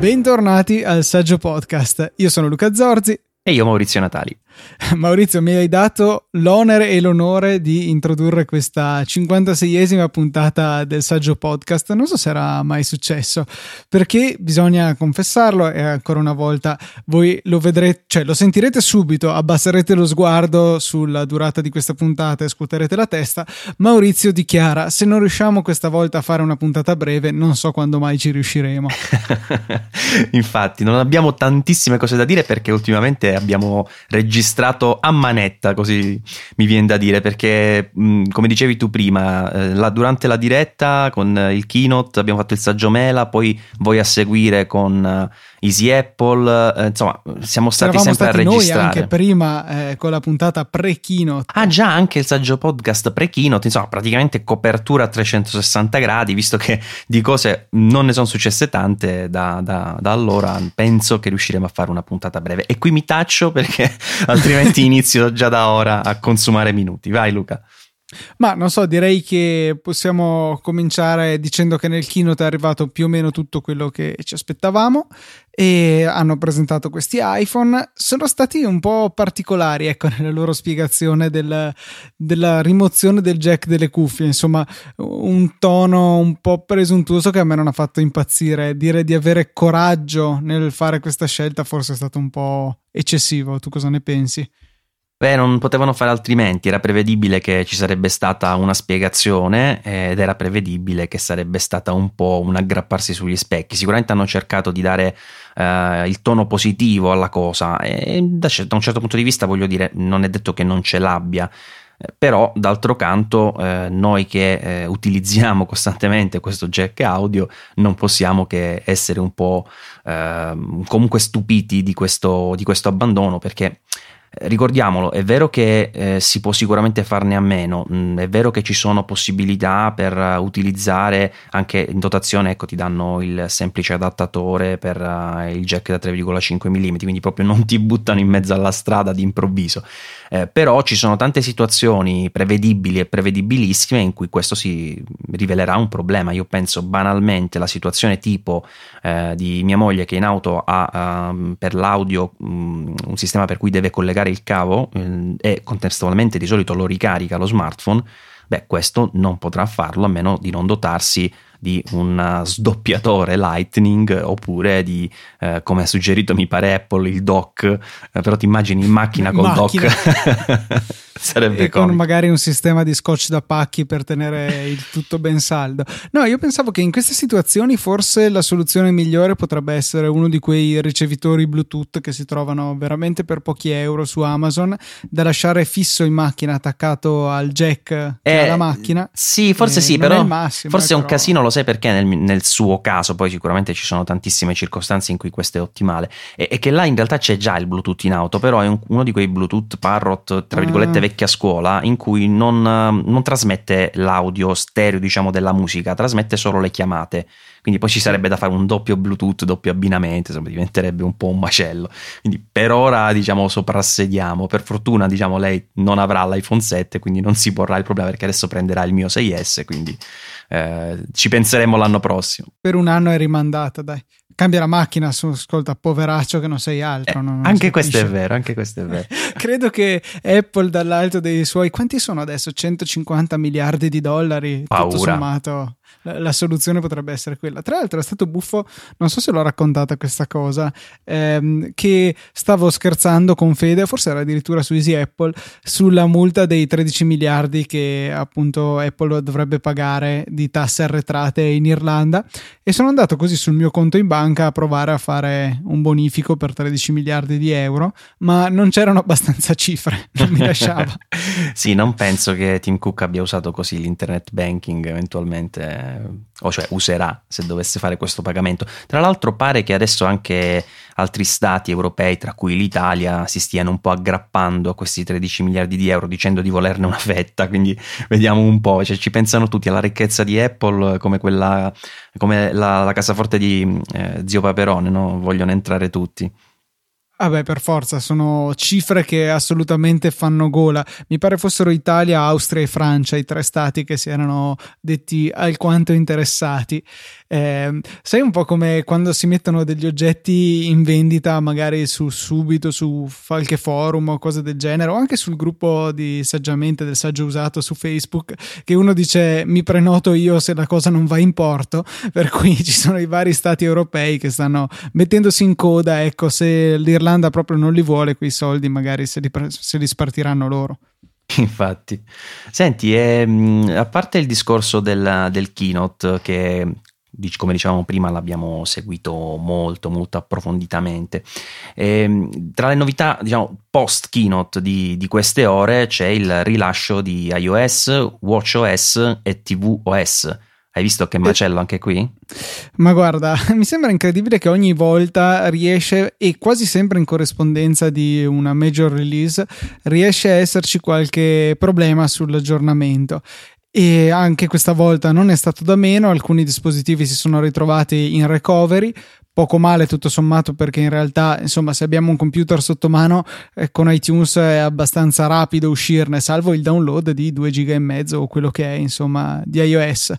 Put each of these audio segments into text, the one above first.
Bentornati al Saggio Podcast. Io sono Luca Zorzi. E io Maurizio Natali. Maurizio, mi hai dato l'onere e l'onore di introdurre questa 56esima puntata del Saggio Podcast. Non so se era mai successo, perché bisogna confessarlo e ancora una volta voi lo vedrete, cioè lo sentirete subito, abbasserete lo sguardo sulla durata di questa puntata e scuoterete la testa. Maurizio dichiara: Se non riusciamo questa volta a fare una puntata breve, non so quando mai ci riusciremo. Infatti, non abbiamo tantissime cose da dire perché ultimamente abbiamo registrato a manetta, così mi viene da dire, perché mh, come dicevi tu prima, eh, la, durante la diretta con il keynote abbiamo fatto il saggio Mela, poi voi a seguire con uh, Easy Apple, eh, insomma siamo stati Eravamo sempre stati a registrare. Noi anche prima eh, con la puntata pre-keynote. Ah già, anche il saggio podcast pre-keynote, insomma praticamente copertura a 360 gradi, visto che di cose non ne sono successe tante da, da, da allora, penso che riusciremo a fare una puntata breve. E qui mi taccio perché altrimenti ti inizio già da ora a consumare minuti. Vai Luca. Ma non so, direi che possiamo cominciare dicendo che nel keynote è arrivato più o meno tutto quello che ci aspettavamo e hanno presentato questi iPhone. Sono stati un po' particolari, ecco, nella loro spiegazione del, della rimozione del jack delle cuffie. Insomma, un tono un po' presuntuoso che a me non ha fatto impazzire. Dire di avere coraggio nel fare questa scelta forse è stato un po' eccessivo. Tu cosa ne pensi? Beh, non potevano fare altrimenti, era prevedibile che ci sarebbe stata una spiegazione ed era prevedibile che sarebbe stata un po' un aggrapparsi sugli specchi. Sicuramente hanno cercato di dare uh, il tono positivo alla cosa e da, da, un certo punto di vista voglio dire, non è detto che non ce l'abbia. Eh, però d'altro canto eh, noi che eh, utilizziamo costantemente questo jack audio non possiamo che essere un po' eh, comunque stupiti di questo, di questo abbandono perché Ricordiamolo, è vero che eh, si può sicuramente farne a meno, mh, mm, è vero che ci sono possibilità per uh, utilizzare anche in dotazione, ecco ti danno il semplice adattatore per uh, il jack da 3,5 mm, quindi proprio non ti buttano in mezzo alla strada di improvviso. Eh, però ci sono tante situazioni prevedibili e prevedibilissime in cui questo si rivelerà un problema. Io penso banalmente la situazione tipo eh, di mia moglie che in auto ha uh, per l'audio um, un sistema per cui deve collegare il cavo eh, e contestualmente di solito lo ricarica lo smartphone. Beh, questo non potrà farlo a meno di non dotarsi di un sdoppiatore Lightning oppure di, eh, come ha suggerito mi pare Apple, il dock, eh, però ti immagini in macchina col macchina. dock. Sarebbe e comico. con magari un sistema di scotch da pacchi per tenere il tutto ben saldo. No, io pensavo che in queste situazioni forse la soluzione migliore potrebbe essere uno di quei ricevitori Bluetooth che si trovano veramente per pochi euro su Amazon da lasciare fisso in macchina attaccato al jack della eh, macchina. Sì, forse sì, però massimo, forse è un casino, lo sai perché nel, nel, suo caso, poi sicuramente ci sono tantissime circostanze in cui questo è ottimale e, e che là in realtà c'è già il Bluetooth in auto, però è un, uno di quei Bluetooth parrot, tra virgolette, ah vecchia scuola in cui non, non trasmette l'audio stereo diciamo della musica, trasmette solo le chiamate. Quindi poi ci sarebbe da fare un doppio Bluetooth, doppio abbinamento, insomma diventerebbe un po' un macello. Quindi per ora diciamo soprassediamo. Per fortuna diciamo lei non avrà l'iPhone 7, quindi non si porrà il problema perché adesso prenderà il mio 6S, quindi eh, ci penseremo l'anno prossimo. Per un anno è rimandata, dai cambia la macchina, su, ascolta, poveraccio che non sei altro. Eh, non, non anche questo è vero, anche questo è vero. Credo che Apple dall'alto dei suoi, quanti sono adesso? 150 miliardi di dollari, Paura. tutto sommato la, soluzione potrebbe essere quella. Tra l'altro è stato buffo, non so se l'ho raccontata questa cosa, ehm, che stavo scherzando con Fede, forse era addirittura su Easy Apple, sulla multa dei 13 miliardi che appunto Apple dovrebbe pagare di tasse arretrate in Irlanda e sono andato così sul mio conto in banca a provare a fare un bonifico per 13 miliardi di euro, ma non c'erano abbastanza cifre, non mi lasciava. sì, non penso che Tim Cook abbia usato così l'internet banking eventualmente o cioè userà se dovesse fare questo pagamento. Tra l'altro pare che adesso anche altri stati europei, tra cui l'Italia, si stiano un po' aggrappando a questi 13 miliardi di euro dicendo di volerne una fetta, quindi vediamo un po', cioè, ci pensano tutti alla ricchezza di Apple come quella come la, la cassaforte di eh, zio Paperone, no? vogliono entrare tutti. Vabbè, ah per forza, sono cifre che assolutamente fanno gola. Mi pare fossero Italia, Austria e Francia i tre stati che si erano detti alquanto interessati. Eh, sai un po' come quando si mettono degli oggetti in vendita, magari su subito su qualche forum o cose del genere, o anche sul gruppo di saggiamente del saggio usato su Facebook, che uno dice mi prenoto io se la cosa non va in porto, per cui ci sono i vari stati europei che stanno mettendosi in coda, ecco, se l'Irlanda l'Irlanda proprio non li vuole quei soldi, magari se li, se li spartiranno loro. Infatti, senti, ehm, a parte il discorso del, del keynote che come dicevamo prima l'abbiamo seguito molto molto approfonditamente e, tra le novità diciamo post keynote di, di, queste ore c'è il rilascio di iOS, WatchOS e tvOS hai visto che macello anche qui? Ma guarda, mi sembra incredibile che ogni volta riesce, e quasi sempre in corrispondenza di una major release, riesce a esserci qualche problema sull'aggiornamento e anche questa volta non è stato da meno, alcuni dispositivi si sono ritrovati in recovery, poco male tutto sommato perché in realtà insomma se abbiamo un computer sotto mano eh, con iTunes è abbastanza rapido uscirne salvo il download di 2 giga e mezzo o quello che è insomma di iOS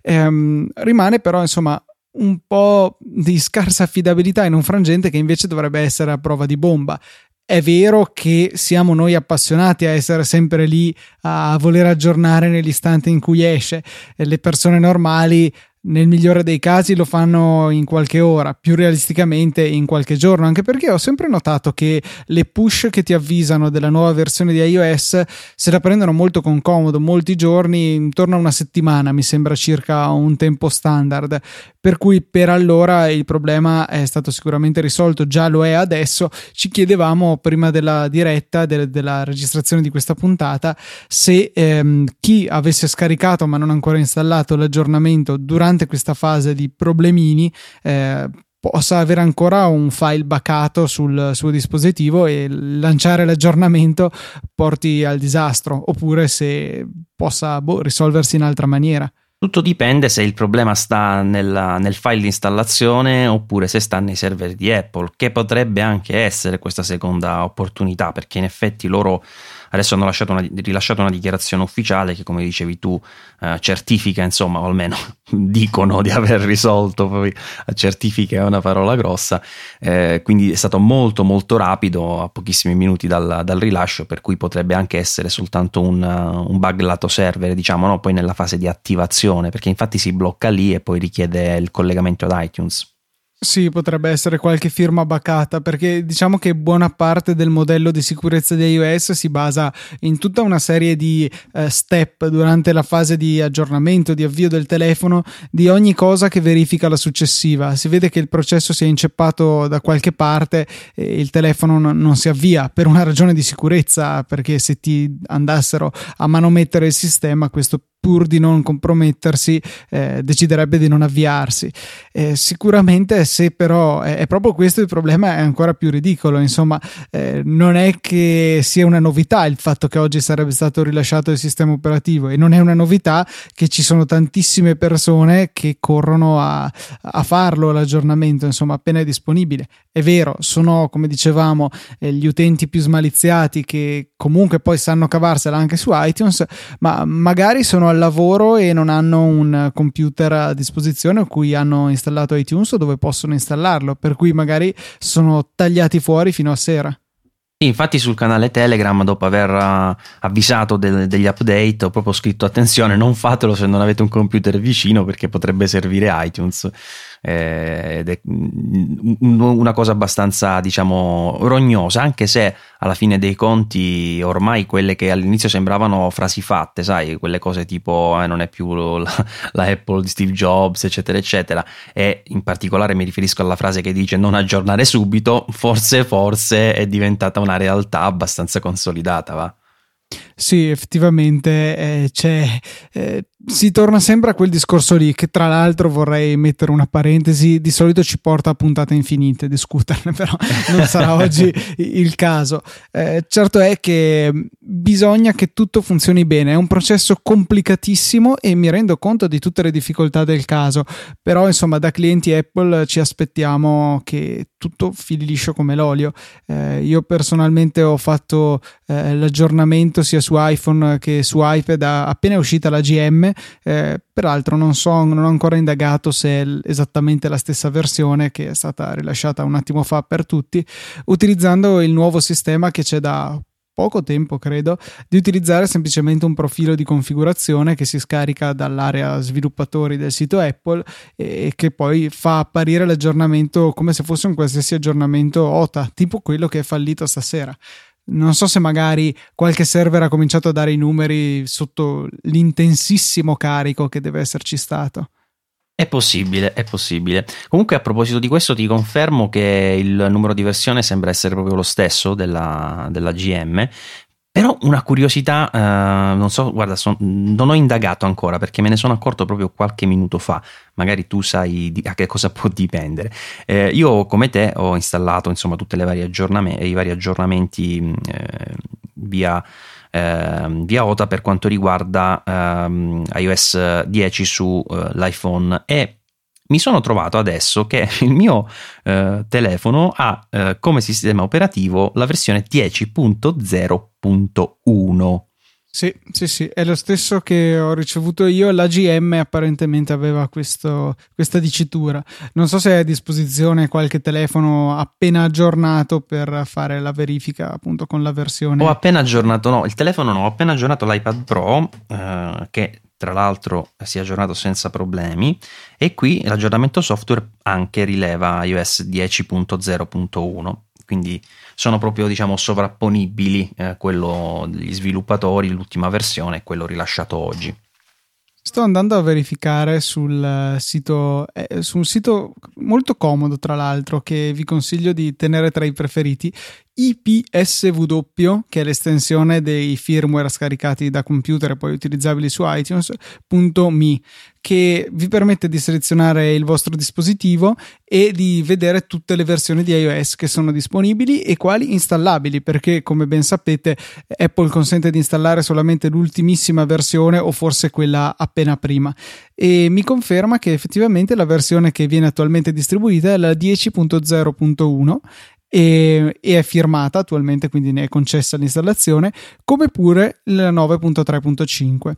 ehm, rimane però insomma un po' di scarsa affidabilità in un frangente che invece dovrebbe essere a prova di bomba è vero che siamo noi appassionati a essere sempre lì a voler aggiornare nell'istante in cui esce. Le persone normali nel migliore dei casi lo fanno in qualche ora, più realisticamente in qualche giorno, anche perché ho sempre notato che le push che ti avvisano della nuova versione di iOS se la prendono molto con comodo, molti giorni, intorno a una settimana mi sembra circa un tempo standard, per cui per allora il problema è stato sicuramente risolto, già lo è adesso, ci chiedevamo prima della diretta, de- della registrazione di questa puntata, se ehm, chi avesse scaricato ma non ancora installato l'aggiornamento durante durante questa fase di problemini eh, possa avere ancora un file bacato sul suo dispositivo e lanciare l'aggiornamento porti al disastro oppure se possa boh, risolversi in altra maniera. Tutto dipende se il problema sta nella, nel file di installazione oppure se sta nei server di Apple, che potrebbe anche essere questa seconda opportunità, perché in effetti loro Adesso hanno una, rilasciato una dichiarazione ufficiale che, come dicevi tu, eh, certifica, insomma, o almeno dicono di aver risolto, poi certifica è una parola grossa, eh, quindi è stato molto molto rapido, a pochissimi minuti dal, dal rilascio, per cui potrebbe anche essere soltanto un, un bug lato server, diciamo, no? poi nella fase di attivazione, perché infatti si blocca lì e poi richiede il collegamento ad iTunes. Sì, potrebbe essere qualche firma bacata, perché diciamo che buona parte del modello di sicurezza di iOS si basa in tutta una serie di uh, step durante la fase di aggiornamento, di avvio del telefono, di ogni cosa che verifica la successiva. Si vede che il processo si è inceppato da qualche parte e il telefono non, non si avvia per una ragione di sicurezza, perché se ti andassero a manomettere il sistema, questo pur di non compromettersi, eh, deciderebbe di non avviarsi. Eh, sicuramente, se però è, proprio questo il problema, è ancora più ridicolo. Insomma, eh, non è che sia una novità il fatto che oggi sarebbe stato rilasciato il sistema operativo, e non è una novità che ci sono tantissime persone che corrono a, a farlo l'aggiornamento, insomma, appena è disponibile. È vero, sono come dicevamo eh, gli utenti più smaliziati che comunque poi sanno cavarsela anche su iTunes, ma magari sono al lavoro e non hanno un computer a disposizione a cui hanno installato iTunes o dove possono installarlo, per cui magari sono tagliati fuori fino a sera. Infatti sul canale Telegram, dopo aver uh, avvisato de- degli update, ho proprio scritto attenzione, non fatelo se non avete un computer vicino perché potrebbe servire iTunes eh, ed è una cosa abbastanza diciamo rognosa anche se alla fine dei conti ormai quelle che all'inizio sembravano frasi fatte sai quelle cose tipo eh, non è più la, la, Apple di Steve Jobs eccetera eccetera e in particolare mi riferisco alla frase che dice non aggiornare subito forse forse è diventata una realtà abbastanza consolidata va sì, effettivamente eh, c'è, eh, si torna sempre a quel discorso lì, che tra l'altro vorrei mettere una parentesi, di solito ci porta a puntate infinite discuterne, però non sarà oggi il caso. Eh, certo è che bisogna che tutto funzioni bene. È un processo complicatissimo e mi rendo conto di tutte le difficoltà del caso, però insomma da clienti Apple ci aspettiamo che tutto fili liscio come l'olio. Eh, io personalmente ho fatto eh, l'aggiornamento sia su iPhone che su iPad appena è uscita la GM, eh, peraltro non so, non ho ancora indagato se è esattamente la stessa versione che è stata rilasciata un attimo fa per tutti, utilizzando il nuovo sistema che c'è da poco tempo, credo, di utilizzare semplicemente un profilo di configurazione che si scarica dall'area sviluppatori del sito Apple e che poi fa apparire l'aggiornamento come se fosse un qualsiasi aggiornamento OTA, tipo quello che è fallito stasera. Non so se magari qualche server ha cominciato a dare i numeri sotto l'intensissimo carico che deve esserci stato. È possibile, è possibile. Comunque, a proposito di questo, ti confermo che il numero di versione sembra essere proprio lo stesso della, della GM. Però una curiosità, eh, non so, guarda, son, non ho indagato ancora perché me ne sono accorto proprio qualche minuto fa. Magari tu sai di, a che cosa può dipendere. Eh, io, come te, ho installato insomma tutti i vari aggiornamenti eh, via eh, via OTA per quanto riguarda ehm, iOS 10 sull'iPhone eh, e mi sono trovato adesso che il mio eh, telefono ha eh, come sistema operativo la versione 10.0.1 sì, sì, sì, è lo stesso che ho ricevuto io. La GM apparentemente aveva questo, questa dicitura. Non so se è a disposizione qualche telefono appena aggiornato per fare la verifica appunto con la versione. Ho appena aggiornato, no, il telefono no, ho appena aggiornato l'iPad Pro eh, che tra l'altro si è aggiornato senza problemi e qui l'aggiornamento software anche rileva iOS 10.0.1 quindi sono proprio diciamo sovrapponibili eh, quello degli sviluppatori, l'ultima versione e quello rilasciato oggi. Sto andando a verificare sul sito, eh, su un sito molto comodo, tra l'altro, che vi consiglio di tenere tra i preferiti, IPSW, che è l'estensione dei firmware scaricati da computer e poi utilizzabili su iTunes.me, che vi permette di selezionare il vostro dispositivo e di vedere tutte le versioni di iOS che sono disponibili e quali installabili, perché come ben sapete Apple consente di installare solamente l'ultimissima versione o forse quella appena prima. E mi conferma che effettivamente la versione che viene attualmente distribuita è la 10.0.1 e, e, è firmata attualmente, quindi ne è concessa l'installazione, come pure il 9.3.5.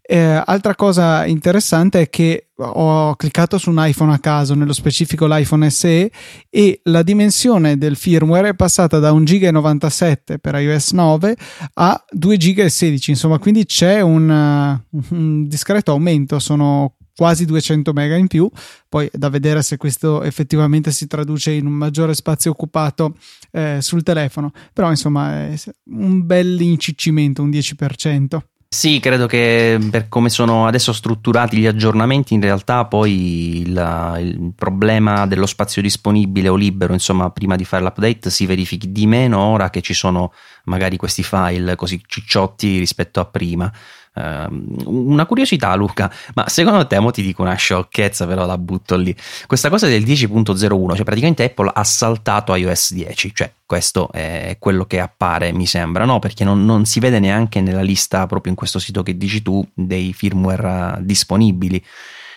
Eh, altra cosa interessante è che ho cliccato su un iPhone a caso, nello specifico l'iPhone SE, e la dimensione del firmware è passata da 1,97 GB per iOS 9 a 2,16 GB, insomma, quindi c'è un, un discreto aumento, sono quasi 200 mega in più, poi è da vedere se questo effettivamente si traduce in un maggiore spazio occupato eh, sul telefono, però insomma è un bel incicimento, un 10%. Sì, credo che per come sono adesso strutturati gli aggiornamenti, in realtà poi il, il, problema dello spazio disponibile o libero, insomma, prima di fare l'update si verifichi di meno ora che ci sono magari questi file così cicciotti rispetto a prima. Uh, una curiosità, Luca, ma secondo te, mo ti dico una sciocchezza, però la butto lì. Questa cosa del 10.01, cioè praticamente Apple ha saltato iOS 10, cioè questo è quello che appare, mi sembra, no? Perché non, non si vede neanche nella lista, proprio in questo sito che dici tu, dei firmware disponibili.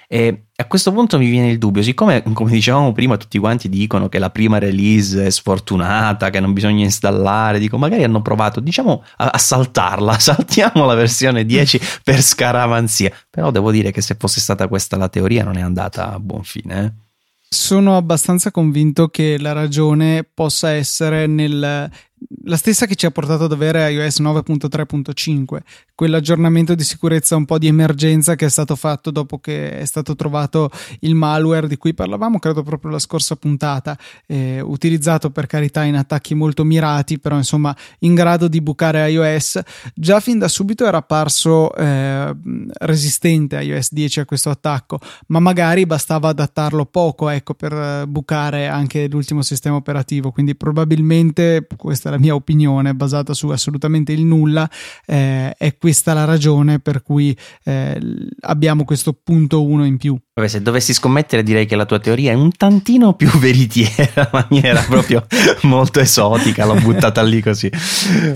E a questo punto mi viene il dubbio, siccome come dicevamo prima tutti quanti dicono che la prima release è sfortunata, che non bisogna installare, dico magari hanno provato, diciamo, a, saltarla, saltiamo la versione 10 per scaramanzia, però devo dire che se fosse stata questa la teoria non è andata a buon fine. Eh? Sono abbastanza convinto che la ragione possa essere nel, la stessa che ci ha portato ad avere iOS 9.3.5, quell'aggiornamento di sicurezza un po' di emergenza che è stato fatto dopo che è stato trovato il malware di cui parlavamo, credo proprio la scorsa puntata, eh, utilizzato per carità in attacchi molto mirati, però insomma in grado di bucare iOS. Già fin da subito era apparso eh, resistente iOS 10 a questo attacco, ma magari bastava adattarlo poco, ecco, per bucare anche l'ultimo sistema operativo, quindi probabilmente questa la mia opinione basata su assolutamente il nulla, eh, è questa la ragione per cui eh, abbiamo questo punto 1 in più. Vabbè, se dovessi scommettere direi che la tua teoria è un tantino più veritiera, la mia era proprio molto esotica, l'ho buttata lì così.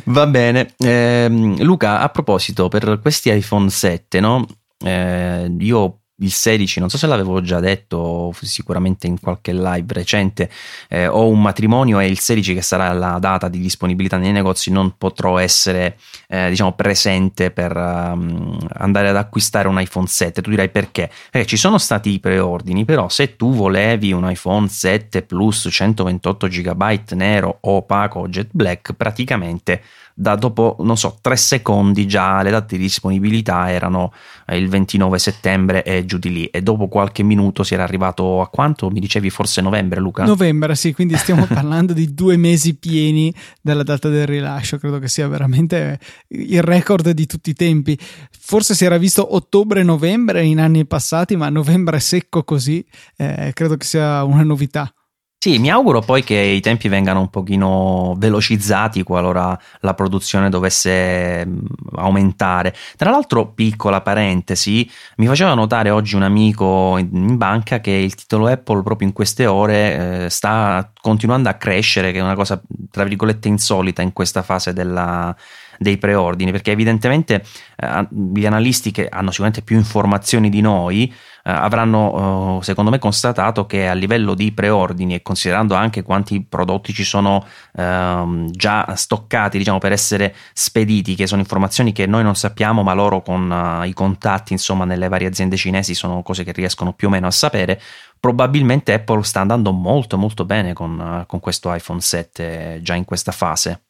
Va bene. Eh, Luca, a proposito, per questi iPhone 7, no? Eh, io il 16, non so se l'avevo già detto, sicuramente in qualche live recente, eh, ho un matrimonio e il 16 che sarà la data di disponibilità nei negozi non potrò essere eh, diciamo presente per um, andare ad acquistare un iPhone 7. Tu dirai perché? Perché ci sono stati i preordini, però se tu volevi un iPhone 7 Plus 128 GB nero opaco jet black, praticamente da dopo, non so, tre secondi già le date di disponibilità erano eh, il 29 settembre e giù di lì e dopo qualche minuto si era arrivato a quanto? Mi dicevi forse novembre Luca? Novembre, sì, quindi stiamo parlando di due mesi pieni dalla data del rilascio, credo che sia veramente il record di tutti i tempi. Forse si era visto ottobre-novembre in anni passati, ma novembre secco così, eh, credo che sia una novità. Sì, mi auguro poi che i tempi vengano un pochino velocizzati qualora la produzione dovesse mm, aumentare. Tra l'altro, piccola parentesi, mi faceva notare oggi un amico in banca che il titolo Apple proprio in queste ore eh, sta continuando a crescere, che è una cosa tra virgolette insolita in questa fase della, dei preordini, perché evidentemente eh, gli analisti che hanno sicuramente più informazioni di noi avranno, eh, secondo me, constatato che a livello di preordini e considerando anche quanti prodotti ci sono ehm, già stoccati, diciamo, per essere spediti, che sono informazioni che noi non sappiamo, ma loro con uh, i contatti, insomma, nelle varie aziende cinesi sono cose che riescono più o meno a sapere. Probabilmente Apple sta andando molto molto bene con, uh, con questo iPhone 7 già in questa fase.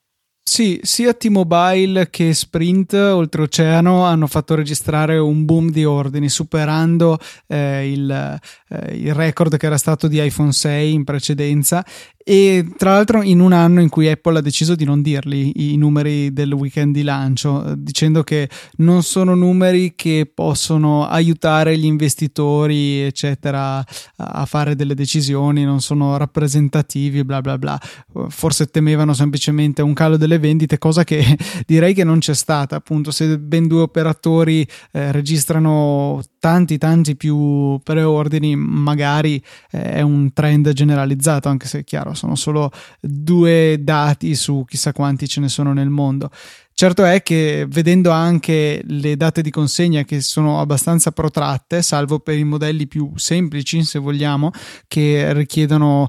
Sì, sia T-Mobile che Sprint oltreoceano hanno fatto registrare un boom di ordini, superando eh, il, eh, il, record che era stato di iPhone 6 in precedenza e tra l'altro in un anno in cui Apple ha deciso di non dirli i numeri del weekend di lancio, dicendo che non sono numeri che possono aiutare gli investitori, eccetera, a fare delle decisioni, non sono rappresentativi, bla bla bla. Forse temevano semplicemente un calo delle vendite, cosa che direi che non c'è stata. Appunto, se ben due operatori eh, registrano tanti tanti più preordini, magari eh, è un trend generalizzato, anche se è chiaro sono solo due dati su chissà quanti ce ne sono nel mondo. Certo è che vedendo anche le date di consegna che sono abbastanza protratte, salvo per i modelli più semplici, se vogliamo, che richiedono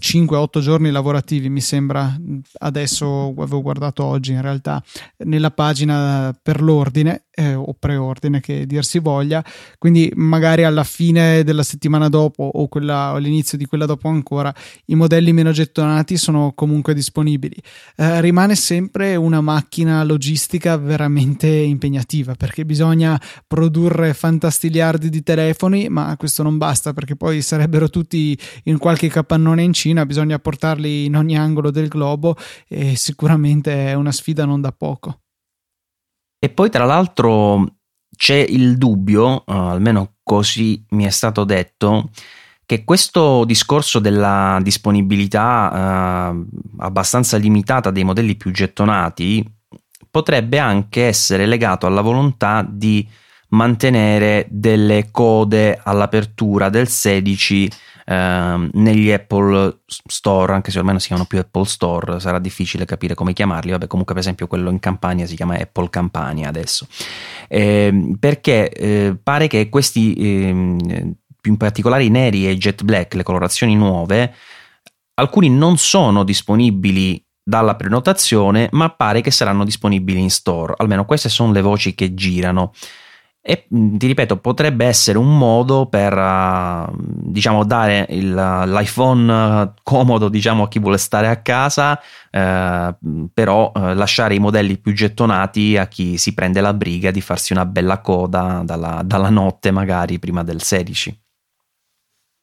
5-8 eh, giorni lavorativi, mi sembra, adesso avevo guardato oggi in realtà, nella pagina per l'ordine eh, o preordine che dir si voglia, quindi magari alla fine della settimana dopo o, quella, o all'inizio di quella dopo ancora i modelli meno gettonati sono comunque disponibili. Eh, rimane sempre una macchina logistica veramente impegnativa perché bisogna produrre fantastiliardi di telefoni, ma questo non basta perché poi sarebbero tutti in qualche capannone in Cina, bisogna portarli in ogni angolo del globo e sicuramente è una sfida non da poco. E poi tra l'altro c'è il dubbio, uh, almeno così mi è stato detto, che questo discorso della disponibilità uh, abbastanza limitata dei modelli più gettonati potrebbe anche essere legato alla volontà di mantenere delle code all'apertura del 16 eh, negli Apple Store, anche se non si chiamano più Apple Store, sarà difficile capire come chiamarli. Vabbè, comunque, per esempio, quello in Campania si chiama Apple Campania adesso. Eh, perché eh, pare che questi, ehm, più in particolare i neri e i jet black, le colorazioni nuove, alcuni non sono disponibili dalla prenotazione, ma pare che saranno disponibili in store. Almeno queste sono le voci che girano. E ti ripeto, potrebbe essere un modo per uh, diciamo dare il, l'iPhone comodo diciamo, a chi vuole stare a casa, uh, però uh, lasciare i modelli più gettonati a chi si prende la briga di farsi una bella coda dalla, dalla notte, magari prima del 16.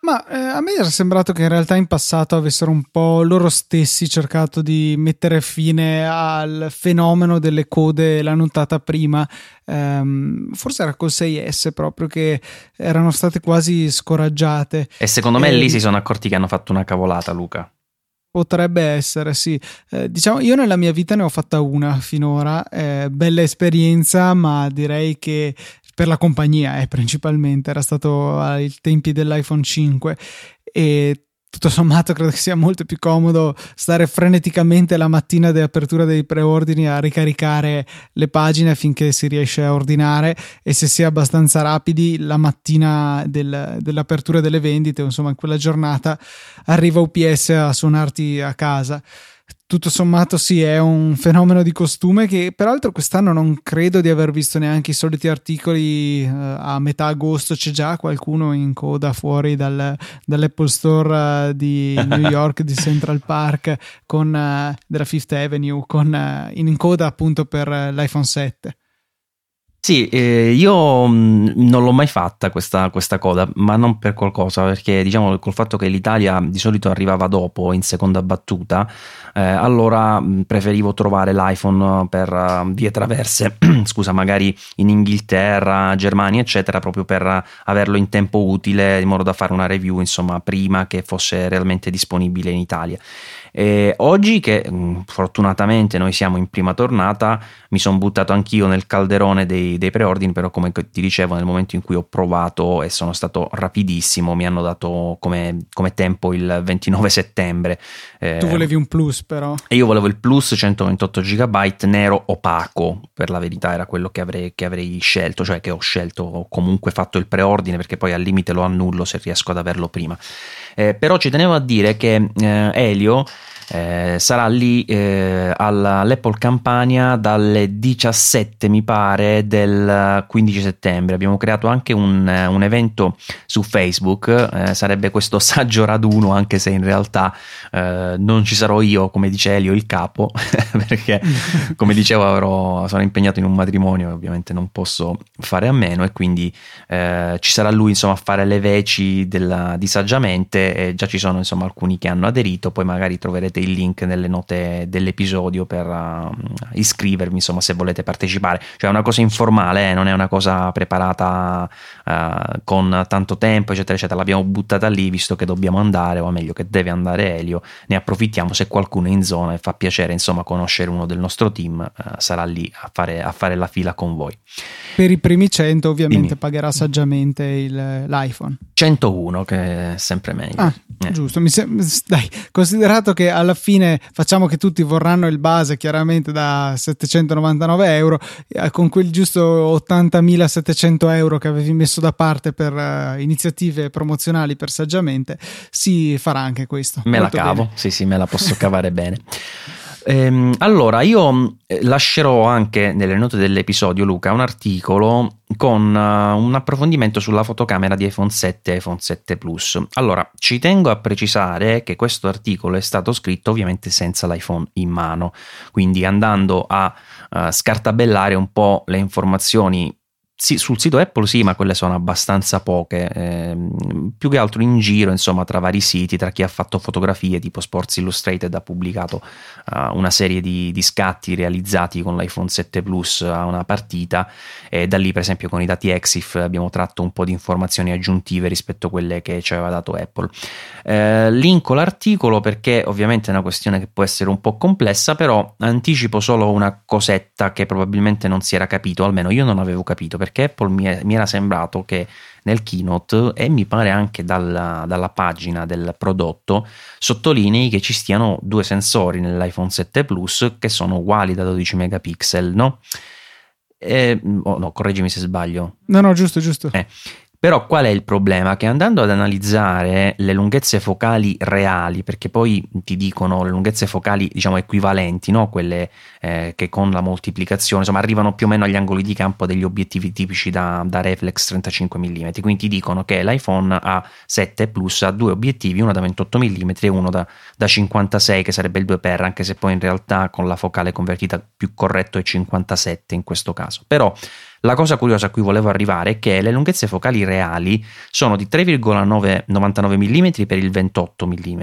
Ma eh, a me era sembrato che in realtà in passato avessero un po' loro stessi cercato di mettere fine al fenomeno delle code la nottata prima. Um, forse era col 6S proprio che erano state quasi scoraggiate. E secondo me e... lì si sono accorti che hanno fatto una cavolata, Luca. Potrebbe essere, sì. Eh, diciamo, io nella mia vita ne ho fatta una finora, eh, bella esperienza, ma direi che per la compagnia eh, principalmente, era stato ai tempi dell'iPhone 5 e tutto sommato credo che sia molto più comodo stare freneticamente la mattina di apertura dei preordini a ricaricare le pagine finché si riesce a ordinare. E se si è abbastanza rapidi la mattina del, dell'apertura delle vendite, insomma in quella giornata arriva UPS a suonarti a casa tutto sommato sì, è un fenomeno di costume che peraltro quest'anno non credo di aver visto neanche i soliti articoli eh, a metà agosto, c'è già qualcuno in coda fuori dal, dall'Apple Store uh, di New York, di Central Park, con, uh, della Fifth Avenue, con, in coda appunto per l'iPhone 7. Sì, eh, io mh, non l'ho mai fatta questa, questa, coda, ma non per qualcosa, perché diciamo col fatto che l'Italia di solito arrivava dopo in seconda battuta, eh, allora mh, preferivo trovare l'iPhone per uh, vie traverse, scusa, magari in Inghilterra, Germania, eccetera, proprio per averlo in tempo utile, in modo da fare una review, insomma, prima che fosse realmente disponibile in Italia. E oggi che mm, fortunatamente noi siamo in prima tornata, mi sono buttato anch'io nel calderone dei, dei, preordini, però come ti dicevo nel momento in cui ho provato e sono stato rapidissimo, mi hanno dato come, come tempo il 29 settembre. Eh, tu volevi un plus però? E io volevo il plus 128 GB nero opaco, per la verità era quello che avrei, che avrei scelto, cioè che ho scelto, ho comunque fatto il preordine perché poi al limite lo annullo se riesco ad averlo prima. Eh, però ci tenevo a dire che eh, Elio eh, sarà lì eh, all'Apple Campania dalle 17 mi pare del 15 settembre. Abbiamo creato anche un, un evento su Facebook eh, sarebbe questo saggio raduno anche se in realtà eh, non ci sarò io come dice Elio il capo perché come dicevo avrò, sono impegnato in un matrimonio ovviamente non posso fare a meno e quindi eh, ci sarà lui insomma a fare le veci della, di saggiamente e già ci sono insomma alcuni che hanno aderito poi magari troverete troverete il link nelle note dell'episodio per uh, iscrivervi, insomma, se volete partecipare. Cioè è una cosa informale, eh, non è una cosa preparata uh, con tanto tempo, eccetera, eccetera. L'abbiamo buttata lì visto che dobbiamo andare, o meglio che deve andare Elio. Ne approfittiamo se qualcuno è in zona e fa piacere, insomma, conoscere uno del nostro team, uh, sarà lì a fare, a fare la fila con voi. Per i primi 100 ovviamente Dimmi. pagherà saggiamente il, l'iPhone. 101 che è sempre meglio. Ah, eh. giusto. Sem- dai, considerato che alla fine facciamo che tutti vorranno il base chiaramente da 799 euro, eh, con quel giusto 80.700 euro che avevi messo da parte per uh, iniziative promozionali per saggiamente, si farà anche questo. Me Molto la cavo, bene. sì sì, me la posso cavare bene. Ehm, allora, io eh, lascerò anche nelle note dell'episodio, Luca, un articolo con uh, un approfondimento sulla fotocamera di iPhone 7 e iPhone 7 Plus. Allora, ci tengo a precisare che questo articolo è stato scritto ovviamente senza l'iPhone in mano, quindi andando a uh, scartabellare un po' le informazioni sì, sul sito Apple sì, ma quelle sono abbastanza poche, eh, più che altro in giro, insomma, tra vari siti, tra chi ha fatto fotografie, tipo Sports Illustrated ha pubblicato uh, una serie di, di, scatti realizzati con l'iPhone 7 Plus a una partita e da lì, per esempio, con i dati Exif abbiamo tratto un po' di informazioni aggiuntive rispetto a quelle che ci aveva dato Apple. Eh, linko l'articolo perché ovviamente è una questione che può essere un po' complessa, però anticipo solo una cosetta che probabilmente non si era capito, almeno io non avevo capito, perché Apple mi, mi era sembrato che nel keynote e mi pare anche dalla, dalla, pagina del prodotto sottolinei che ci stiano due sensori nell'iPhone 7 Plus che sono uguali da 12 megapixel, no? Eh, oh no, correggimi se sbaglio. No, no, giusto, giusto. Eh, però qual è il problema? Che andando ad analizzare le lunghezze focali reali, perché poi ti dicono le lunghezze focali diciamo equivalenti, no? quelle eh, che con la moltiplicazione insomma, arrivano più o meno agli angoli di campo degli obiettivi tipici da, da reflex 35 mm, quindi ti dicono che l'iPhone A7 Plus ha due obiettivi, uno da 28 mm e uno da, da 56 che sarebbe il 2x, anche se poi in realtà con la focale convertita più corretto è 57 in questo caso. Però la cosa curiosa a cui volevo arrivare è che le lunghezze focali reali sono di 3,99 mm per il 28 mm.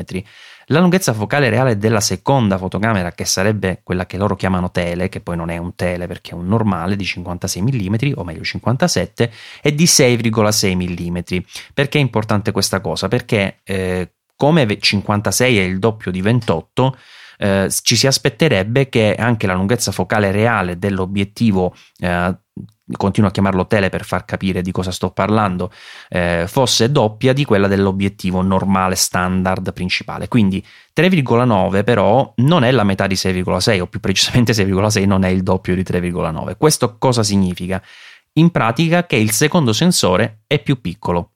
La lunghezza focale reale della seconda fotocamera, che sarebbe quella che loro chiamano tele, che poi non è un tele perché è un normale di 56 mm, o meglio 57, è di 6,6 mm. Perché è importante questa cosa? Perché eh, come 56 è il doppio di 28, eh, ci si aspetterebbe che anche la lunghezza focale reale dell'obiettivo eh, continuo a chiamarlo tele per far capire di cosa sto parlando, eh, fosse doppia di quella dell'obiettivo normale standard principale. Quindi 3,9 però non è la metà di 6,6 o più precisamente 6,6 non è il doppio di 3,9. Questo cosa significa? In pratica che il secondo sensore è più piccolo.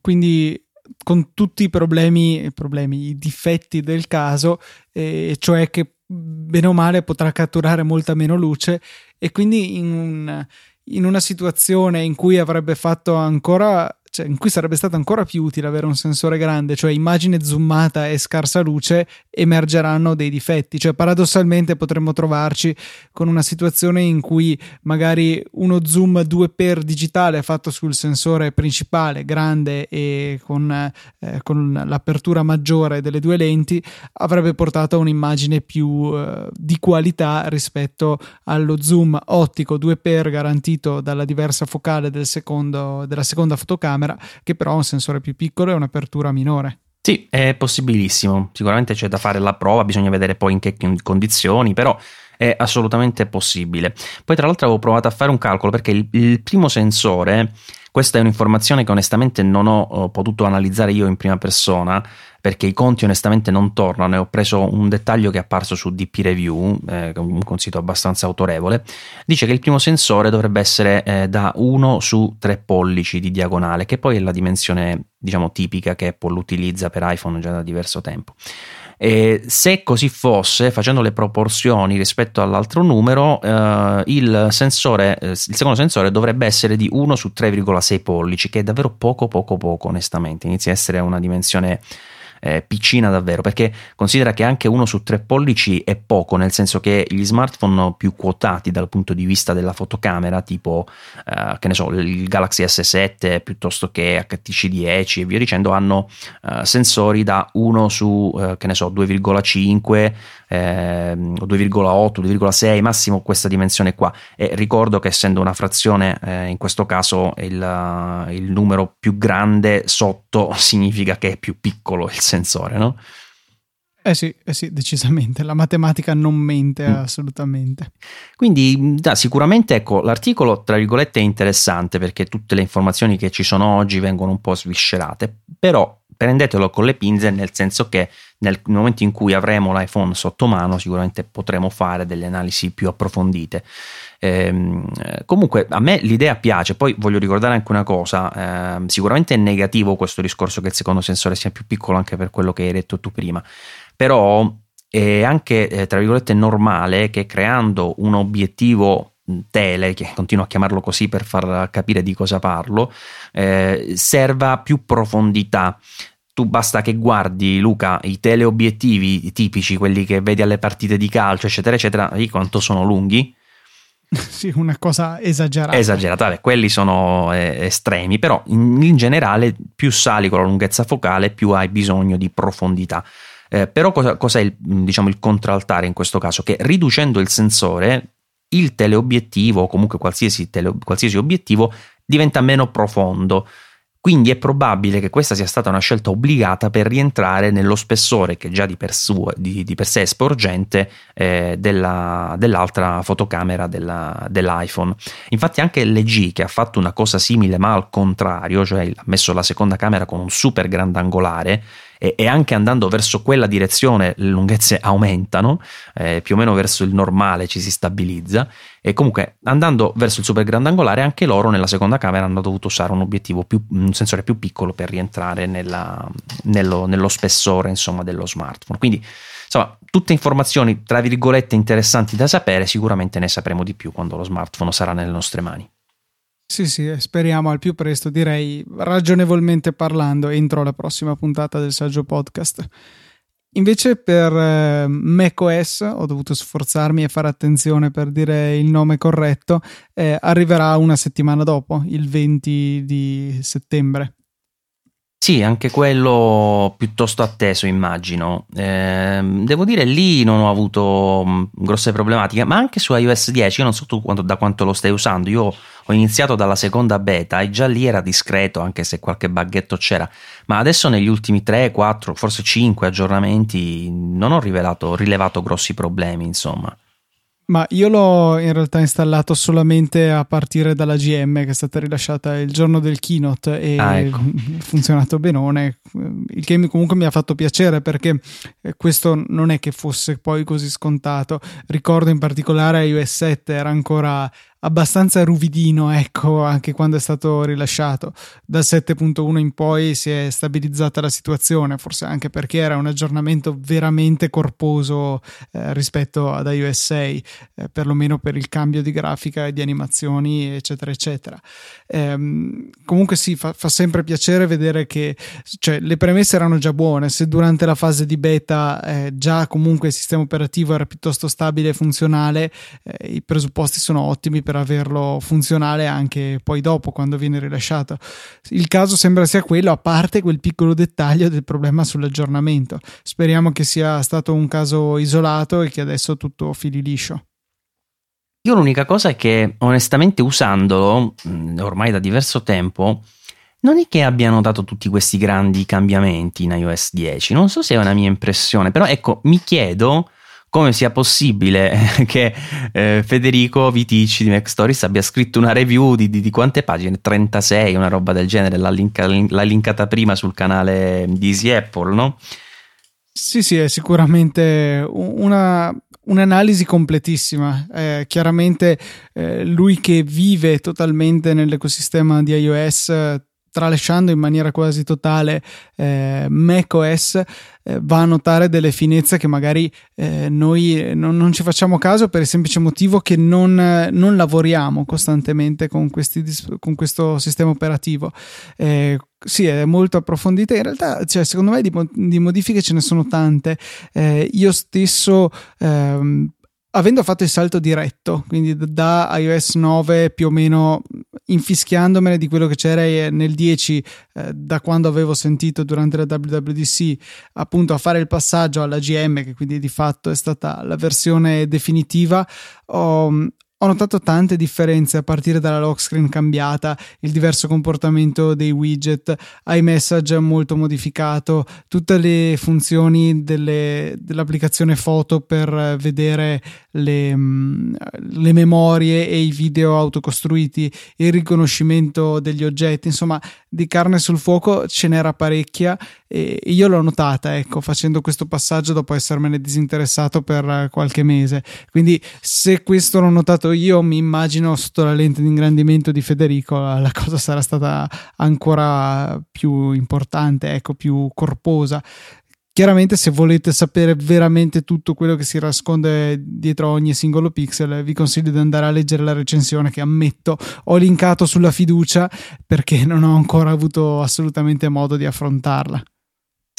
Quindi con tutti i problemi, problemi, i difetti del caso, eh, cioè che bene o male potrà catturare molta meno luce e quindi in, un, in una situazione in cui avrebbe fatto ancora cioè, in cui sarebbe stato ancora più utile avere un sensore grande, cioè immagine zoomata e scarsa luce, emergeranno dei difetti. Cioè, paradossalmente potremmo trovarci con una situazione in cui magari uno zoom 2x digitale fatto sul sensore principale, grande e con, eh, con l'apertura maggiore delle due lenti, avrebbe portato a un'immagine più eh, di qualità rispetto allo zoom ottico 2x garantito dalla diversa focale del secondo, della seconda fotocamera telecamera, che però ha un sensore più piccolo e un'apertura minore. Sì, è possibilissimo. Sicuramente c'è da fare la prova, bisogna vedere poi in che condizioni, però è assolutamente possibile. Poi, tra l'altro, avevo provato a fare un calcolo perché il, il primo sensore, questa è un'informazione che onestamente non ho, potuto analizzare io in prima persona perché i conti onestamente non tornano e ho preso un dettaglio che è apparso su DP Review, eh, un sito abbastanza autorevole, dice che il primo sensore dovrebbe essere eh, da 1 su 3 pollici di diagonale, che poi è la dimensione diciamo tipica che Apple utilizza per iPhone già da diverso tempo. E se così fosse, facendo le proporzioni rispetto all'altro numero, eh, il, sensore, eh, il secondo sensore dovrebbe essere di 1 su 3,6 pollici, che è davvero poco, poco, poco, onestamente. Inizia a essere una dimensione eh, piccina davvero, perché considera che anche uno su tre pollici è poco, nel senso che gli smartphone più quotati dal punto di vista della fotocamera, tipo eh, che ne so, il Galaxy S7 piuttosto che HTC 10 e via dicendo, hanno eh, sensori da 1 su eh, che ne so, 2,5 eh, 2,8, 2,6, massimo questa dimensione qua. E ricordo che essendo una frazione, eh, in questo caso il, il, numero più grande sotto significa che è più piccolo il sensore, no? Eh sì, eh sì, decisamente, la matematica non mente mm. assolutamente. Quindi da, sicuramente ecco, l'articolo tra virgolette è interessante perché tutte le informazioni che ci sono oggi vengono un po' sviscerate, però prendetelo con le pinze nel senso che nel momento in cui avremo l'iPhone sotto mano sicuramente potremo fare delle analisi più approfondite. Ehm, comunque a me l'idea piace, poi voglio ricordare anche una cosa, ehm, sicuramente è negativo questo discorso che il secondo sensore sia più piccolo anche per quello che hai detto tu prima, però è anche eh, tra virgolette normale che creando un obiettivo tele, che continuo a chiamarlo così per far capire di cosa parlo, eh, serva più profondità. Tu basta che guardi, Luca, i teleobiettivi tipici, quelli che vedi alle partite di calcio, eccetera, eccetera, di quanto sono lunghi. Sì, una cosa esagerata. Esagerata, beh, quelli sono eh, estremi, però in, in, generale più sali con la lunghezza focale, più hai bisogno di profondità. Eh, però cosa, cos'è il, diciamo, il contraltare in questo caso? Che riducendo il sensore il teleobiettivo o comunque qualsiasi, tele, qualsiasi obiettivo diventa meno profondo. Quindi è probabile che questa sia stata una scelta obbligata per rientrare nello spessore che già di per, su, di, di per sé è sporgente eh, della, dell'altra fotocamera della, dell'iPhone. Infatti anche LG che ha fatto una cosa simile ma al contrario, cioè ha messo la seconda camera con un super grandangolare, e, e anche andando verso quella direzione le lunghezze aumentano, eh, più o meno verso il normale ci si stabilizza e comunque andando verso il super grandangolare anche loro nella seconda camera hanno dovuto usare un obiettivo più, un sensore più piccolo per rientrare nella, nello, nello spessore insomma dello smartphone. Quindi insomma, tutte informazioni tra virgolette interessanti da sapere, sicuramente ne sapremo di più quando lo smartphone sarà nelle nostre mani. Sì, sì, speriamo al più presto, direi ragionevolmente parlando, entro la prossima puntata del saggio podcast. Invece per eh, macOS ho dovuto sforzarmi e fare attenzione per dire il nome corretto, eh, arriverà una settimana dopo, il 20 di settembre. Sì, anche quello piuttosto atteso, immagino. Eh, devo dire, lì non ho avuto mh, grosse problematiche, ma anche su iOS 10, io non so tu quanto, da quanto lo stai usando, io ho iniziato dalla seconda beta e già lì era discreto, anche se qualche baghetto c'era, ma adesso negli ultimi 3, 4, forse 5 aggiornamenti non ho rivelato, rilevato grossi problemi, insomma. Ma io l'ho in realtà installato solamente a partire dalla GM che è stata rilasciata il giorno del keynote e ah, ecco. ha funzionato benone, il che comunque mi ha fatto piacere perché eh, questo non è che fosse poi così scontato. Ricordo in particolare iOS 7 era ancora abbastanza ruvidino, ecco, anche quando è stato rilasciato. Dal 7.1 in poi si è stabilizzata la situazione, forse anche perché era un aggiornamento veramente corposo eh, rispetto ad iOS 6, eh, perlomeno per il cambio di grafica e di animazioni, eccetera, eccetera. Ehm, comunque sì, fa, fa, sempre piacere vedere che cioè, le premesse erano già buone, se durante la fase di beta eh, già comunque il sistema operativo era piuttosto stabile e funzionale, eh, i presupposti sono ottimi per averlo funzionale anche poi dopo quando viene rilasciato. Il caso sembra sia quello, a parte quel piccolo dettaglio del problema sull'aggiornamento. Speriamo che sia stato un caso isolato e che adesso tutto fili liscio. Io l'unica cosa è che onestamente usandolo mm, ormai da diverso tempo non è che abbiano dato tutti questi grandi cambiamenti in iOS 10, non so se è una mia impressione, però ecco, mi chiedo come sia possibile che eh, Federico Viticci di Mac Stories abbia scritto una review di, di, di, quante pagine? 36, una roba del genere, l'ha, linka, l'ha linkata prima sul canale di Easy Apple, no? Sì, sì, è sicuramente una, un'analisi completissima. Eh, chiaramente eh, lui che vive totalmente nell'ecosistema di iOS tralasciando in maniera quasi totale eh, macOS, eh, va a notare delle finezze che magari eh, noi non, non, ci facciamo caso per il semplice motivo che non, non lavoriamo costantemente con, questi, con, questo sistema operativo. Eh, sì, è molto approfondita. In realtà, cioè, secondo me, di, di, modifiche ce ne sono tante. Eh, io stesso. Ehm, avendo fatto il salto diretto, quindi da iOS 9 più o meno infischiandomene di quello che c'era nel 10 eh, da quando avevo sentito durante la WWDC appunto a fare il passaggio alla GM che quindi di fatto è stata la versione definitiva ho, ho notato tante differenze a partire dalla lock screen cambiata, il diverso comportamento dei widget, iMessage molto modificato, tutte le funzioni delle, dell'applicazione foto per vedere le, mm, le, memorie e i video autocostruiti, il riconoscimento degli oggetti, insomma di carne sul fuoco ce n'era parecchia e io l'ho notata, ecco, facendo questo passaggio dopo essermene disinteressato per qualche mese. Quindi se questo l'ho notato io mi immagino sotto la lente di ingrandimento di Federico la cosa sarà stata ancora più importante, ecco, più corposa. Chiaramente, se volete sapere veramente tutto quello che si nasconde dietro ogni singolo pixel, vi consiglio di andare a leggere la recensione che ammetto ho linkato sulla fiducia perché non ho ancora avuto assolutamente modo di affrontarla.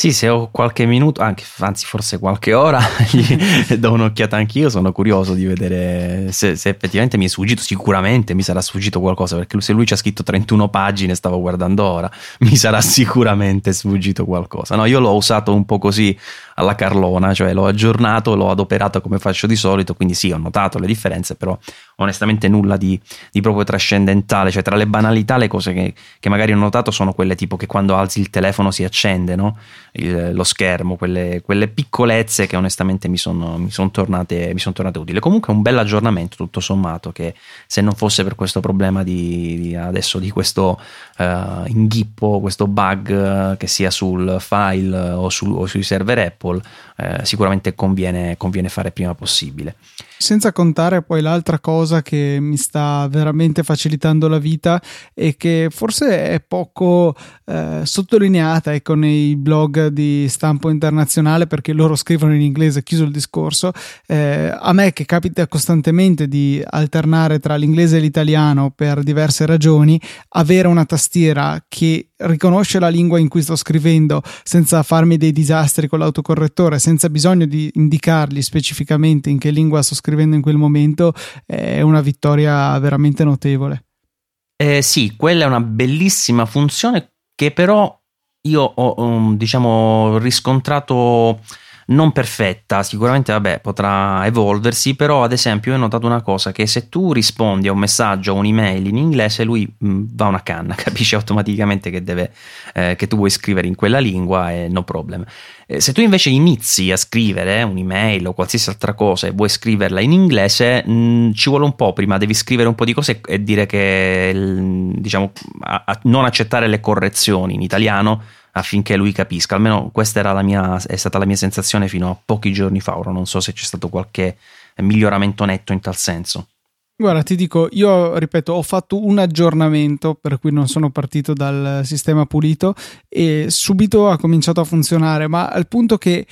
Sì, se ho qualche minuto, anche, anzi forse qualche ora, gli do un'occhiata anch'io, sono curioso di vedere se, se, effettivamente mi è sfuggito, sicuramente mi sarà sfuggito qualcosa, perché se lui ci ha scritto 31 pagine, stavo guardando ora, mi sarà sicuramente sfuggito qualcosa. No, io l'ho usato un po' così alla Carlona, cioè l'ho aggiornato, l'ho adoperato come faccio di solito, quindi sì, ho notato le differenze, però onestamente nulla di, di proprio trascendentale, cioè tra le banalità le cose che, che, magari ho notato sono quelle tipo che quando alzi il telefono si accende no? il, lo schermo, quelle, quelle, piccolezze che onestamente mi sono, mi sono tornate, son tornate utili. Comunque un bel aggiornamento tutto sommato che se non fosse per questo problema di, di adesso di questo uh, inghippo, questo bug che sia sul file o, su, o sui server Apple, ahol, eh, sicuramente conviene, conviene fare prima possibile. Senza contare poi l'altra cosa che mi sta veramente facilitando la vita e che forse è poco eh, sottolineata ecco, nei blog di stampo internazionale perché loro scrivono in inglese, chiuso il discorso. Eh, a me che capita costantemente di alternare tra l'inglese e l'italiano per diverse ragioni, avere una tastiera che riconosce la lingua in cui sto scrivendo senza farmi dei disastri con l'autocorrettore, senza bisogno di indicargli specificamente in che lingua sto scrivendo scrivendo in quel momento è una vittoria veramente notevole. Eh, sì, quella è una bellissima funzione che però io ho um, diciamo riscontrato non perfetta, sicuramente vabbè, potrà evolversi, però ad esempio io ho notato una cosa che se tu rispondi a un messaggio o un'email in inglese lui mh, mm, va una canna, capisce automaticamente che, deve, eh, che tu vuoi scrivere in quella lingua e no problem. Eh, se tu invece inizi a scrivere un'email o qualsiasi altra cosa e vuoi scriverla in inglese, mh, mm, ci vuole un po' prima, devi scrivere un po' di cose e dire che diciamo a, a non accettare le correzioni in italiano affinché lui capisca. Almeno questa mia, è stata la mia sensazione fino a pochi giorni fa. Ora non so se c'è stato qualche miglioramento netto in tal senso. Guarda, ti dico, io ripeto, ho fatto un aggiornamento per cui non sono partito dal sistema pulito e subito ha cominciato a funzionare, ma al punto che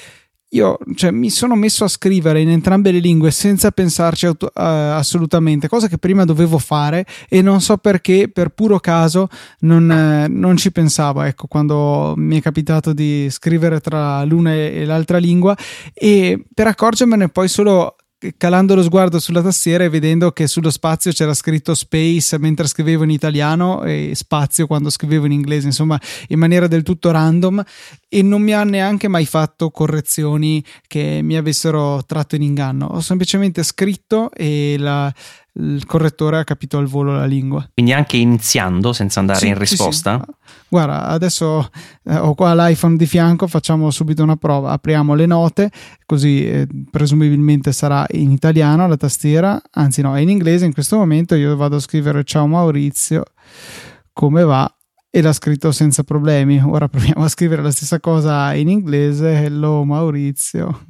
io cioè, mi sono messo a scrivere in entrambe le lingue senza pensarci auto, uh, assolutamente, cosa che prima dovevo fare e non so perché, per puro caso, non, eh, non, ci pensavo, ecco, quando mi è capitato di scrivere tra l'una e l'altra lingua e per accorgermene poi solo calando lo sguardo sulla tastiera e vedendo che sullo spazio c'era scritto space mentre scrivevo in italiano e spazio quando scrivevo in inglese, insomma, in maniera del tutto random e non mi ha neanche mai fatto correzioni che mi avessero tratto in inganno. Ho semplicemente scritto e la, il correttore ha capito al volo la lingua. Quindi anche iniziando senza andare sì, in risposta? Sì, sì. Guarda, adesso eh, ho qua l'iPhone di fianco, facciamo subito una prova, apriamo le note, così eh, presumibilmente sarà in italiano la tastiera, anzi no, è in inglese in questo momento, io vado a scrivere ciao Maurizio, come va? E l'ha scritto senza problemi. Ora proviamo a scrivere la stessa cosa in inglese, hello Maurizio.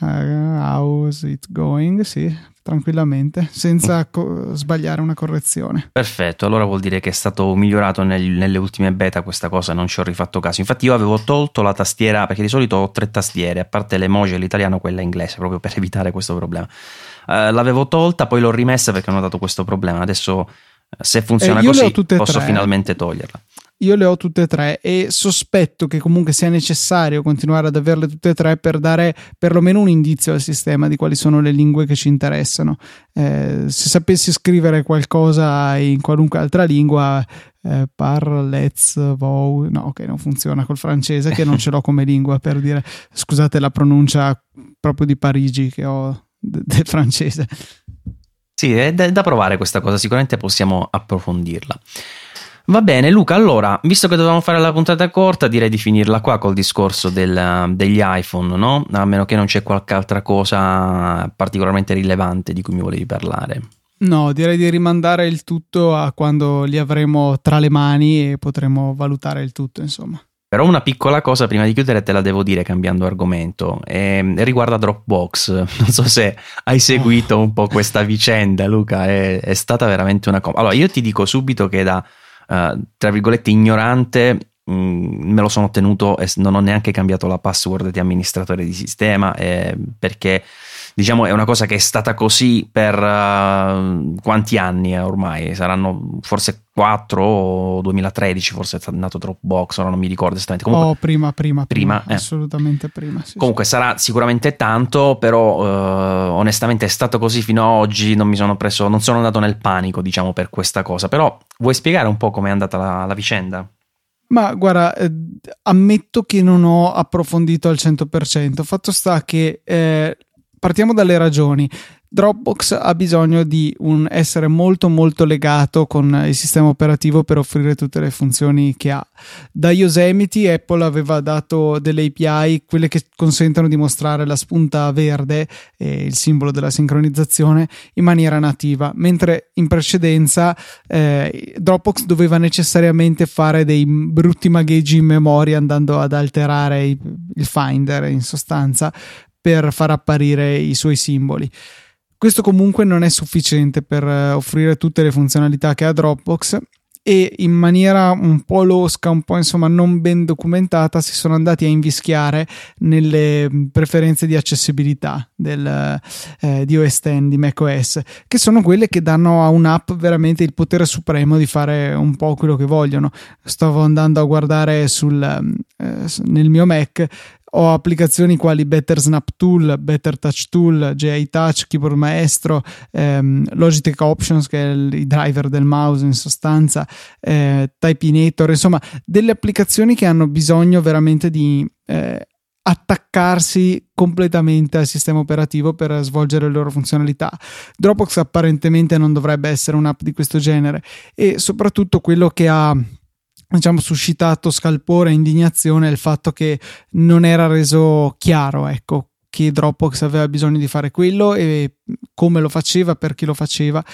Uh, how's it going? Sì, tranquillamente, senza co- sbagliare una correzione. Perfetto, allora vuol dire che è stato migliorato nel, nelle ultime beta questa cosa, non ci ho rifatto caso. Infatti io avevo tolto la tastiera, perché di solito ho tre tastiere, a parte l'emoji e l'italiano, quella inglese, proprio per evitare questo problema. Uh, l'avevo tolta, poi l'ho rimessa perché ho notato questo problema. Adesso se funziona eh, così posso finalmente toglierla. Io le ho tutte e tre e sospetto che comunque sia necessario continuare ad averle tutte e tre per dare perlomeno un indizio al sistema di quali sono le lingue che ci interessano. Eh, se sapessi scrivere qualcosa in qualunque altra lingua, eh, par, let's, vou, no, ok, non funziona col francese che non ce l'ho come lingua per dire, scusate la pronuncia proprio di Parigi che ho del francese. Sì, è da provare questa cosa, sicuramente possiamo approfondirla. Va bene, Luca. Allora, visto che dovevamo fare la puntata corta, direi di finirla qua col discorso del, degli iPhone, no? A meno che non c'è qualche altra cosa particolarmente rilevante di cui mi volevi parlare. No, direi di rimandare il tutto a quando li avremo tra le mani e potremo valutare il tutto, insomma. Però una piccola cosa prima di chiudere te la devo dire cambiando argomento, e riguarda Dropbox. Non so se hai seguito un po' questa vicenda, Luca, è, è stata veramente una cosa. Allora, io ti dico subito che da uh, tra virgolette ignorante mh, mm, me lo sono tenuto e non ho neanche cambiato la password di amministratore di sistema eh, perché diciamo è una cosa che è stata così per uh, quanti anni ormai saranno forse 4 o 2013 forse è nato Dropbox ora non mi ricordo esattamente comunque oh prima prima prima, prima eh. assolutamente prima sì, comunque sì. sarà sicuramente tanto però uh, onestamente è stato così fino ad oggi non mi sono preso non sono andato nel panico diciamo per questa cosa però vuoi spiegare un po' com'è andata la, la vicenda? Ma guarda, eh, ammetto che non ho approfondito al 100%. Fatto sta che eh, partiamo dalle ragioni. Dropbox ha bisogno di un essere molto molto legato con il sistema operativo per offrire tutte le funzioni che ha. Da Yosemite Apple aveva dato delle API, quelle che consentono di mostrare la spunta verde, eh, il simbolo della sincronizzazione, in maniera nativa, mentre in precedenza eh, Dropbox doveva necessariamente fare dei brutti magheggi in memoria andando ad alterare il, Finder in sostanza per far apparire i suoi simboli. Questo comunque non è sufficiente per eh, offrire tutte le funzionalità che ha Dropbox e in maniera un po' losca, un po' insomma non ben documentata, si sono andati a invischiare nelle mm, preferenze di accessibilità del, eh, di OS X, di macOS, che sono quelle che danno a un'app veramente il potere supremo di fare un po' quello che vogliono. Stavo andando a guardare sul, mm, eh, nel mio Mac ho applicazioni quali Better Snap Tool, Better Touch Tool, JI Touch, Keyboard Maestro, ehm, Logitech Options che è il, i driver del mouse in sostanza, eh, Typinator, insomma delle applicazioni che hanno bisogno veramente di eh, attaccarsi completamente al sistema operativo per svolgere le loro funzionalità. Dropbox apparentemente non dovrebbe essere un'app di questo genere e soprattutto quello che ha diciamo suscitato scalpore e indignazione il fatto che non era reso chiaro ecco che Dropbox aveva bisogno di fare quello e come lo faceva, per chi lo faceva,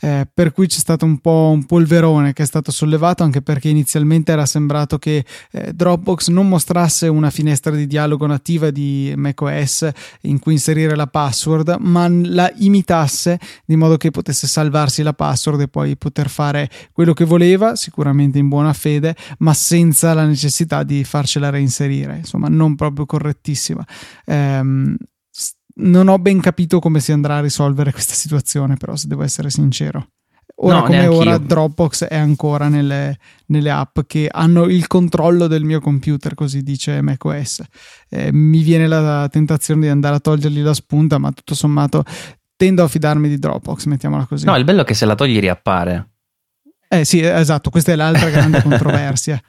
eh, per cui c'è stato un po' un polverone che è stato sollevato anche perché inizialmente era sembrato che eh, Dropbox non mostrasse una finestra di dialogo nativa di macOS in cui inserire la password, ma la imitasse di modo che potesse salvarsi la password e poi poter fare quello che voleva, sicuramente in buona fede, ma senza la necessità di farcela reinserire, insomma non proprio correttissima. Um, non ho ben capito come si andrà a risolvere questa situazione, però, se devo essere sincero. Ora no, come ora io. Dropbox è ancora nelle, nelle, app che hanno il controllo del mio computer, così dice macOS. Eh, mi viene la tentazione di andare a togliergli la spunta, ma tutto sommato tendo a fidarmi di Dropbox, mettiamola così. No, il bello è che se la togli riappare. Eh sì, esatto, questa è l'altra grande controversia.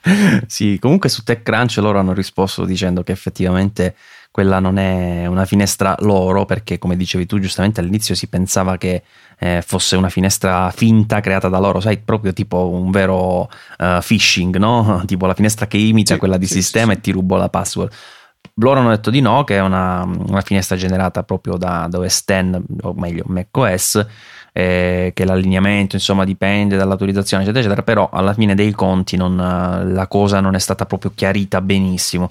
sì, comunque su TechCrunch loro hanno risposto dicendo che effettivamente quella non è una finestra loro perché come dicevi tu giustamente all'inizio si pensava che eh, fosse una finestra finta creata da loro, sai, proprio tipo un vero uh, phishing, no? tipo la finestra che imita sì, quella di sì, sistema sì, e ti rubo la password. Loro hanno detto di no, che è una, una finestra generata proprio da, da OS X, o meglio macOS, eh, che l'allineamento insomma dipende dall'autorizzazione eccetera eccetera però alla fine dei conti non, la cosa non è stata proprio chiarita benissimo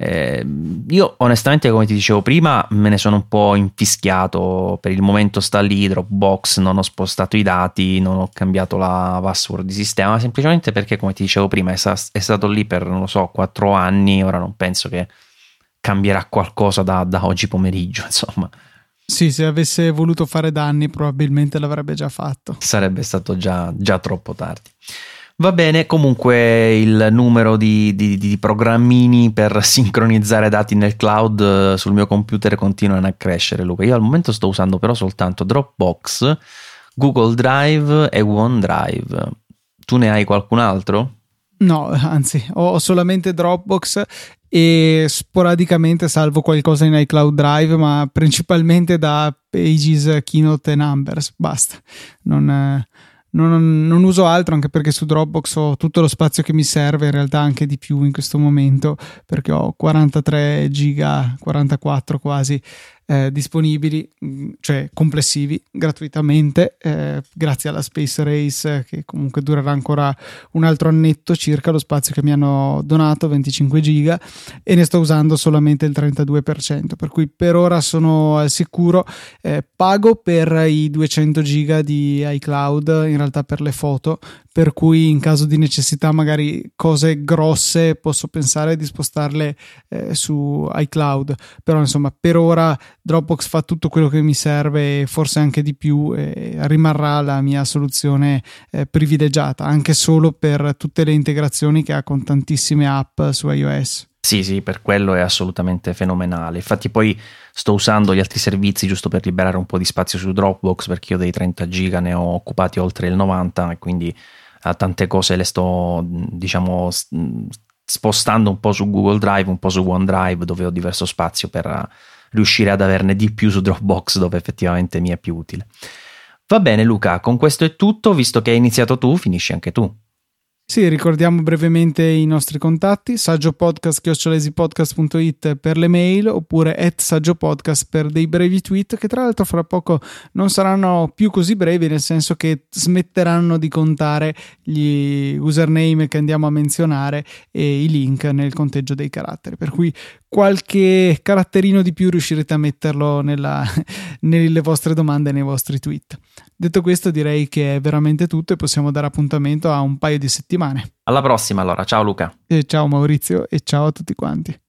eh, io onestamente, come ti dicevo prima, me ne sono un po' infischiato. Per il momento sta lì Dropbox, non ho spostato i dati, non ho cambiato la password di sistema, semplicemente perché, come ti dicevo prima, è, è stato lì per, non lo so, quattro anni. Ora non penso che cambierà qualcosa da, da oggi pomeriggio, insomma. Sì, se avesse voluto fare danni probabilmente l'avrebbe già fatto. Sarebbe stato già, già troppo tardi. Va bene, comunque il numero di, di, di, programmini per sincronizzare dati nel cloud eh, sul mio computer continuano a crescere, Luca. Io al momento sto usando però soltanto Dropbox, Google Drive e OneDrive. Tu ne hai qualcun altro? No, anzi, ho solamente Dropbox e sporadicamente salvo qualcosa in iCloud Drive, ma principalmente da Pages, Keynote e Numbers. Basta. Non, eh, non, non, uso altro anche perché su Dropbox ho tutto lo spazio che mi serve, in realtà anche di più in questo momento perché ho 43 giga, 44 quasi eh, disponibili, mm, cioè complessivi, gratuitamente, eh, grazie alla Space Race che comunque durerà ancora un altro annetto circa lo spazio che mi hanno donato, 25 giga, e ne sto usando solamente il 32%, per cui per ora sono al sicuro, eh, pago per i 200 giga di iCloud, in realtà per le foto, per cui in caso di necessità magari cose grosse posso pensare di spostarle eh, su iCloud, però insomma per ora Dropbox fa tutto quello che mi serve forse anche di più e rimarrà la mia soluzione eh, privilegiata, anche solo per tutte le integrazioni che ha con tantissime app su iOS. Sì, sì, per quello è assolutamente fenomenale. Infatti poi sto usando gli altri servizi giusto per liberare un po' di spazio su Dropbox perché io dei 30 giga ne ho occupati oltre il 90 e quindi a tante cose le sto diciamo spostando un po' su Google Drive, un po' su OneDrive dove ho diverso spazio per riuscire ad averne di più su Dropbox dove effettivamente mi è più utile. Va bene Luca, con questo è tutto, visto che hai iniziato tu, finisci anche tu. Sì, ricordiamo brevemente i nostri contatti, saggiopodcast.it per le mail oppure at saggiopodcast per dei brevi tweet che tra l'altro fra poco non saranno più così brevi nel senso che smetteranno di contare gli username che andiamo a menzionare e i link nel conteggio dei caratteri, per cui qualche caratterino di più riuscirete a metterlo nella, nelle vostre domande nei vostri tweet. Detto questo, direi che è veramente tutto e possiamo dare appuntamento a un paio di settimane. Alla prossima, allora. Ciao Luca. E ciao Maurizio e ciao a tutti quanti.